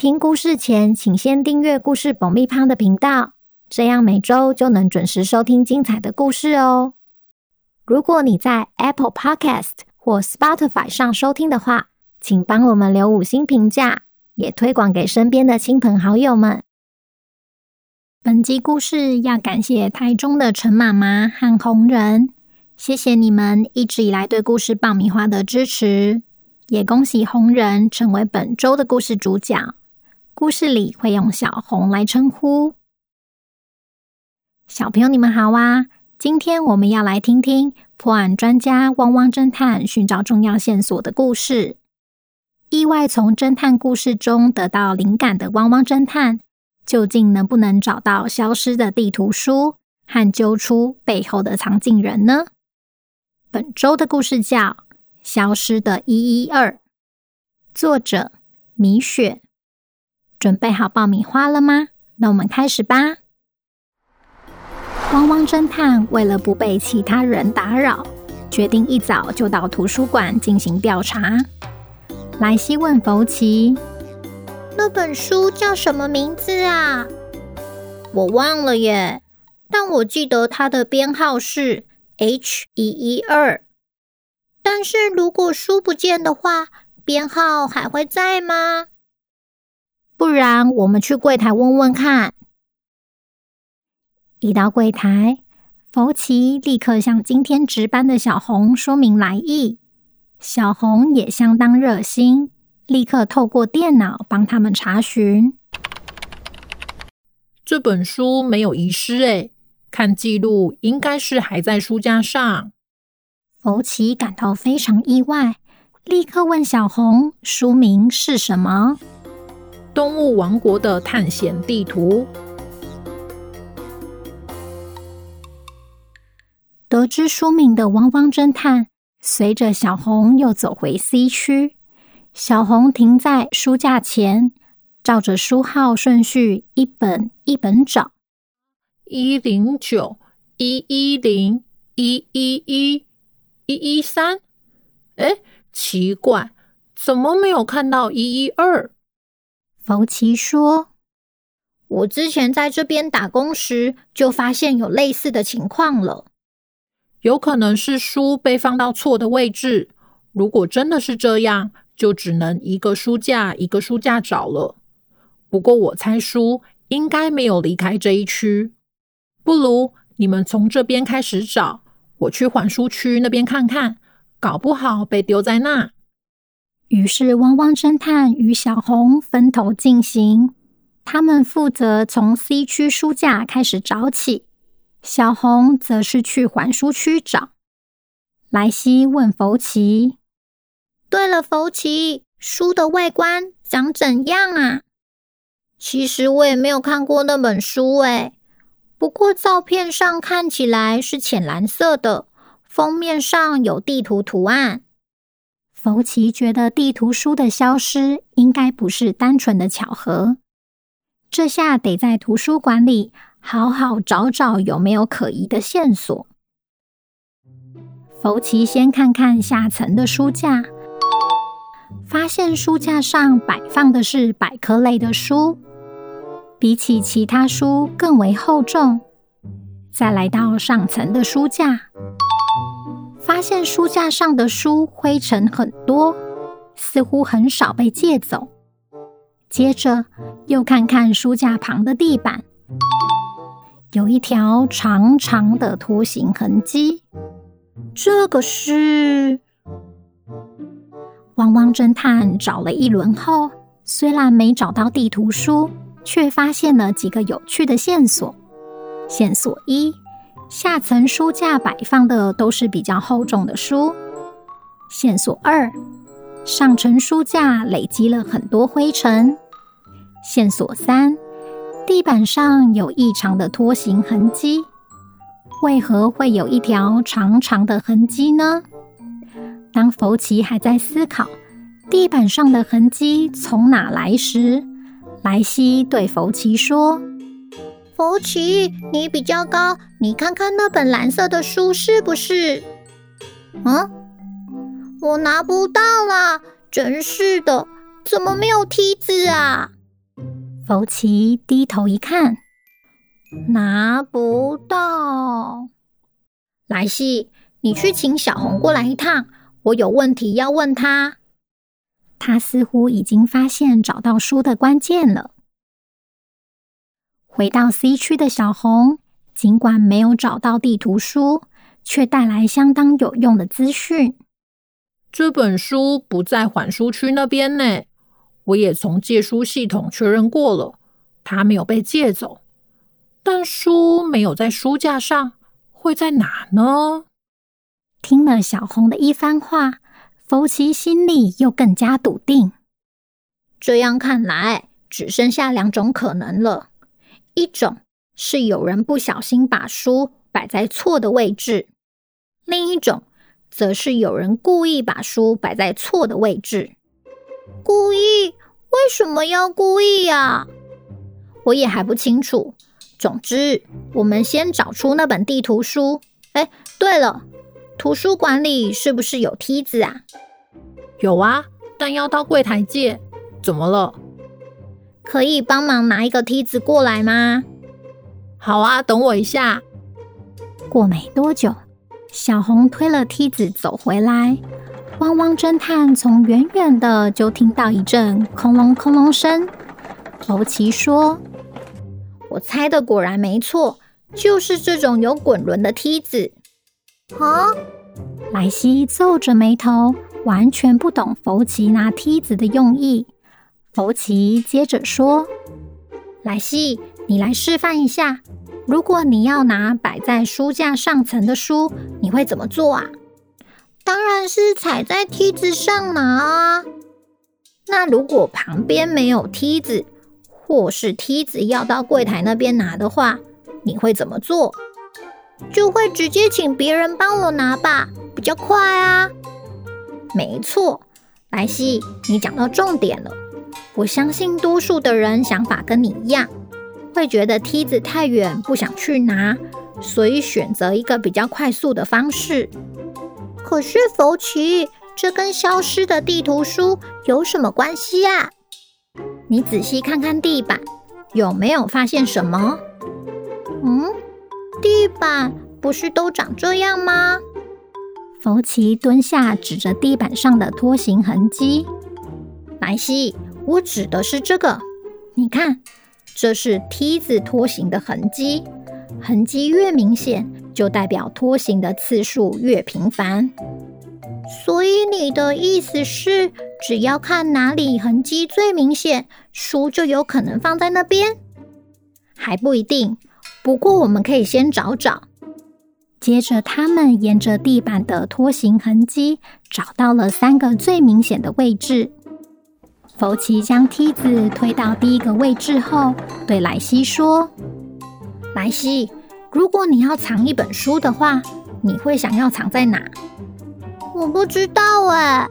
听故事前，请先订阅“故事爆米花”的频道，这样每周就能准时收听精彩的故事哦。如果你在 Apple Podcast 或 Spotify 上收听的话，请帮我们留五星评价，也推广给身边的亲朋好友们。本集故事要感谢台中的陈妈妈和红人，谢谢你们一直以来对故事爆米花的支持，也恭喜红人成为本周的故事主角。故事里会用小红来称呼。小朋友，你们好啊！今天我们要来听听破案专家汪汪侦探寻找重要线索的故事。意外从侦探故事中得到灵感的汪汪侦探，究竟能不能找到消失的地图书和揪出背后的藏镜人呢？本周的故事叫《消失的一一二》，作者米雪。准备好爆米花了吗？那我们开始吧。汪汪侦探为了不被其他人打扰，决定一早就到图书馆进行调查。莱西问福奇：“那本书叫什么名字啊？”“我忘了耶，但我记得它的编号是 H 一一二。但是如果书不见的话，编号还会在吗？”不然，我们去柜台问问看。一到柜台，福奇立刻向今天值班的小红说明来意。小红也相当热心，立刻透过电脑帮他们查询。这本书没有遗失诶，看记录应该是还在书架上。福奇感到非常意外，立刻问小红：“书名是什么？”动物王国的探险地图。得知书名的汪汪侦探，随着小红又走回 C 区。小红停在书架前，照着书号顺序一本一本找：一零九、一一零、一一一、一一三。哎，奇怪，怎么没有看到一一二？福奇说：“我之前在这边打工时，就发现有类似的情况了。有可能是书被放到错的位置。如果真的是这样，就只能一个书架一个书架找了。不过我猜书应该没有离开这一区。不如你们从这边开始找，我去还书区那边看看，搞不好被丢在那。”于是，汪汪侦探与小红分头进行。他们负责从 C 区书架开始找起，小红则是去还书区找。莱西问福奇：“对了，福奇，书的外观长怎样啊？”其实我也没有看过那本书，诶，不过照片上看起来是浅蓝色的，封面上有地图图案。福奇觉得地图书的消失应该不是单纯的巧合，这下得在图书馆里好好找找有没有可疑的线索。福奇先看看下层的书架，发现书架上摆放的是百科类的书，比起其他书更为厚重。再来到上层的书架。发现书架上的书灰尘很多，似乎很少被借走。接着又看看书架旁的地板，有一条长长的拖行痕迹。这个是……汪汪侦探找了一轮后，虽然没找到地图书，却发现了几个有趣的线索。线索一。下层书架摆放的都是比较厚重的书。线索二，上层书架累积了很多灰尘。线索三，地板上有异常的拖行痕迹。为何会有一条长长的痕迹呢？当弗奇还在思考地板上的痕迹从哪来时，莱西对弗奇说：“弗奇，你比较高，你看看那本蓝色的书是不是？”“嗯，我拿不到啦，真是的，怎么没有梯子啊？”弗奇低头一看，拿不到。莱西，你去请小红过来一趟。我有问题要问他，他似乎已经发现找到书的关键了。回到 C 区的小红，尽管没有找到地图书，却带来相当有用的资讯。这本书不在缓书区那边呢，我也从借书系统确认过了，它没有被借走。但书没有在书架上，会在哪呢？听了小红的一番话，福奇心里又更加笃定。这样看来，只剩下两种可能了：一种是有人不小心把书摆在错的位置；另一种，则是有人故意把书摆在错的位置。故意？为什么要故意呀？我也还不清楚。总之，我们先找出那本地图书。哎，对了。图书馆里是不是有梯子啊？有啊，但要到柜台借。怎么了？可以帮忙拿一个梯子过来吗？好啊，等我一下。过没多久，小红推了梯子走回来。汪汪侦探从远远的就听到一阵空隆空隆声。弗奇说：“我猜的果然没错，就是这种有滚轮的梯子。”啊！莱西皱着眉头，完全不懂弗奇拿梯子的用意。弗奇接着说：“莱西，你来示范一下，如果你要拿摆在书架上层的书，你会怎么做啊？”“当然是踩在梯子上拿啊。”“那如果旁边没有梯子，或是梯子要到柜台那边拿的话，你会怎么做？”就会直接请别人帮我拿吧，比较快啊。没错，莱西，你讲到重点了。我相信多数的人想法跟你一样，会觉得梯子太远，不想去拿，所以选择一个比较快速的方式。可是弗奇，这跟消失的地图书有什么关系啊？你仔细看看地板，有没有发现什么？嗯？地板不是都长这样吗？弗奇蹲下，指着地板上的拖行痕迹。莱西，我指的是这个。你看，这是梯子拖行的痕迹。痕迹越明显，就代表拖行的次数越频繁。所以你的意思是，只要看哪里痕迹最明显，书就有可能放在那边？还不一定。不过，我们可以先找找。接着，他们沿着地板的拖行痕迹，找到了三个最明显的位置。弗奇将梯子推到第一个位置后，对莱西说：“莱西，如果你要藏一本书的话，你会想要藏在哪？”“我不知道哎。”“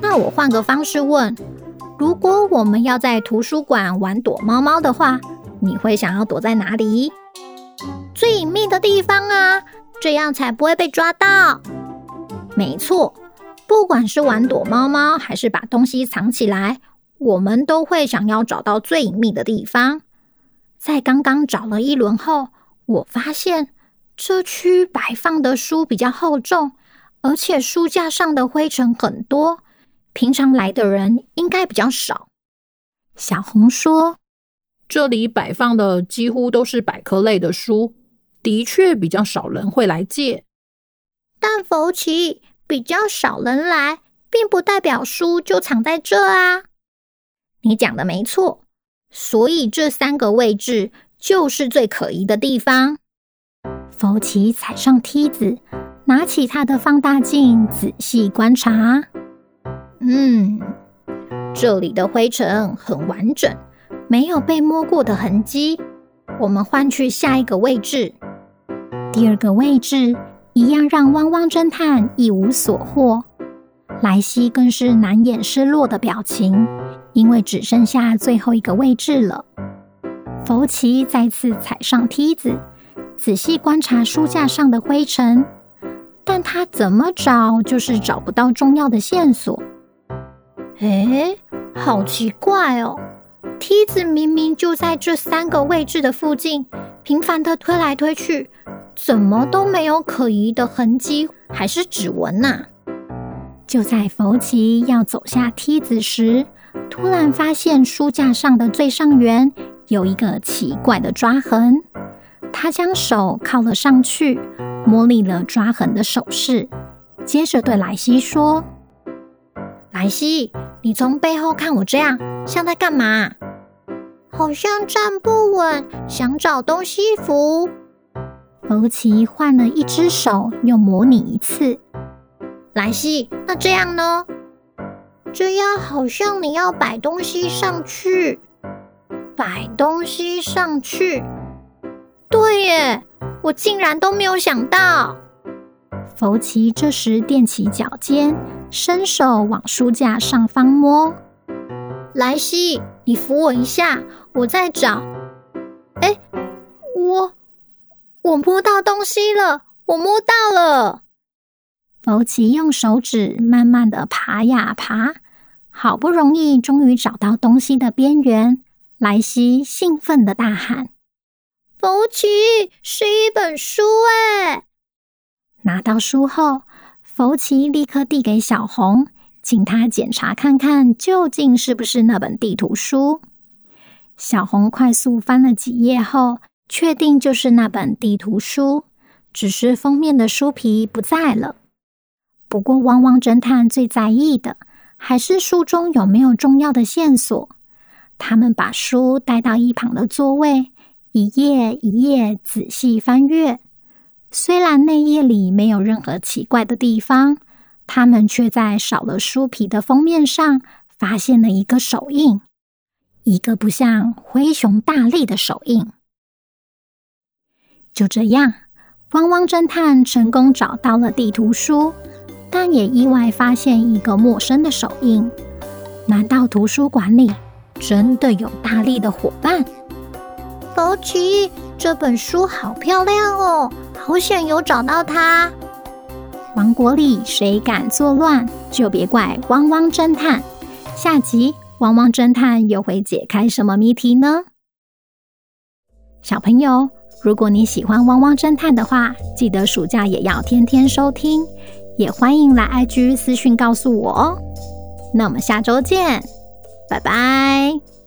那我换个方式问：如果我们要在图书馆玩躲猫猫的话？”你会想要躲在哪里？最隐秘的地方啊，这样才不会被抓到。没错，不管是玩躲猫猫，还是把东西藏起来，我们都会想要找到最隐秘的地方。在刚刚找了一轮后，我发现这区摆放的书比较厚重，而且书架上的灰尘很多，平常来的人应该比较少。小红说。这里摆放的几乎都是百科类的书，的确比较少人会来借。但弗奇，比较少人来，并不代表书就藏在这啊。你讲的没错，所以这三个位置就是最可疑的地方。弗奇踩上梯子，拿起他的放大镜，仔细观察。嗯，这里的灰尘很完整。没有被摸过的痕迹。我们换去下一个位置。第二个位置一样让汪汪侦探一无所获。莱西更是难掩失落的表情，因为只剩下最后一个位置了。福奇再次踩上梯子，仔细观察书架上的灰尘，但他怎么找就是找不到重要的线索。诶，好奇怪哦！梯子明明就在这三个位置的附近，频繁地推来推去，怎么都没有可疑的痕迹，还是指纹呐？就在福奇要走下梯子时，突然发现书架上的最上缘有一个奇怪的抓痕。他将手靠了上去，模拟了抓痕的手势，接着对莱西说：“莱西。”你从背后看我这样，像在干嘛？好像站不稳，想找东西扶。福奇换了一只手，又模拟一次。莱西，那这样呢？这样好像你要摆东西上去，摆东西上去。对耶，我竟然都没有想到。福奇这时踮起脚尖。伸手往书架上方摸，莱西，你扶我一下，我在找。哎，我我摸到东西了，我摸到了。福奇用手指慢慢的爬呀爬，好不容易终于找到东西的边缘。莱西兴奋的大喊：“福奇，是一本书哎！”拿到书后。福奇立刻递给小红，请他检查看看究竟是不是那本地图书。小红快速翻了几页后，确定就是那本地图书，只是封面的书皮不在了。不过，汪汪侦探最在意的还是书中有没有重要的线索。他们把书带到一旁的座位，一页一页仔细翻阅。虽然内页里没有任何奇怪的地方，他们却在少了书皮的封面上发现了一个手印，一个不像灰熊大力的手印。就这样，汪汪侦探成功找到了地图书，但也意外发现一个陌生的手印。难道图书馆里真的有大力的伙伴？宝奇，这本书好漂亮哦！好险有找到它！王国里谁敢作乱，就别怪汪汪侦探。下集汪汪侦探又会解开什么谜题呢？小朋友，如果你喜欢汪汪侦探的话，记得暑假也要天天收听，也欢迎来 IG 私讯告诉我哦。那我们下周见，拜拜。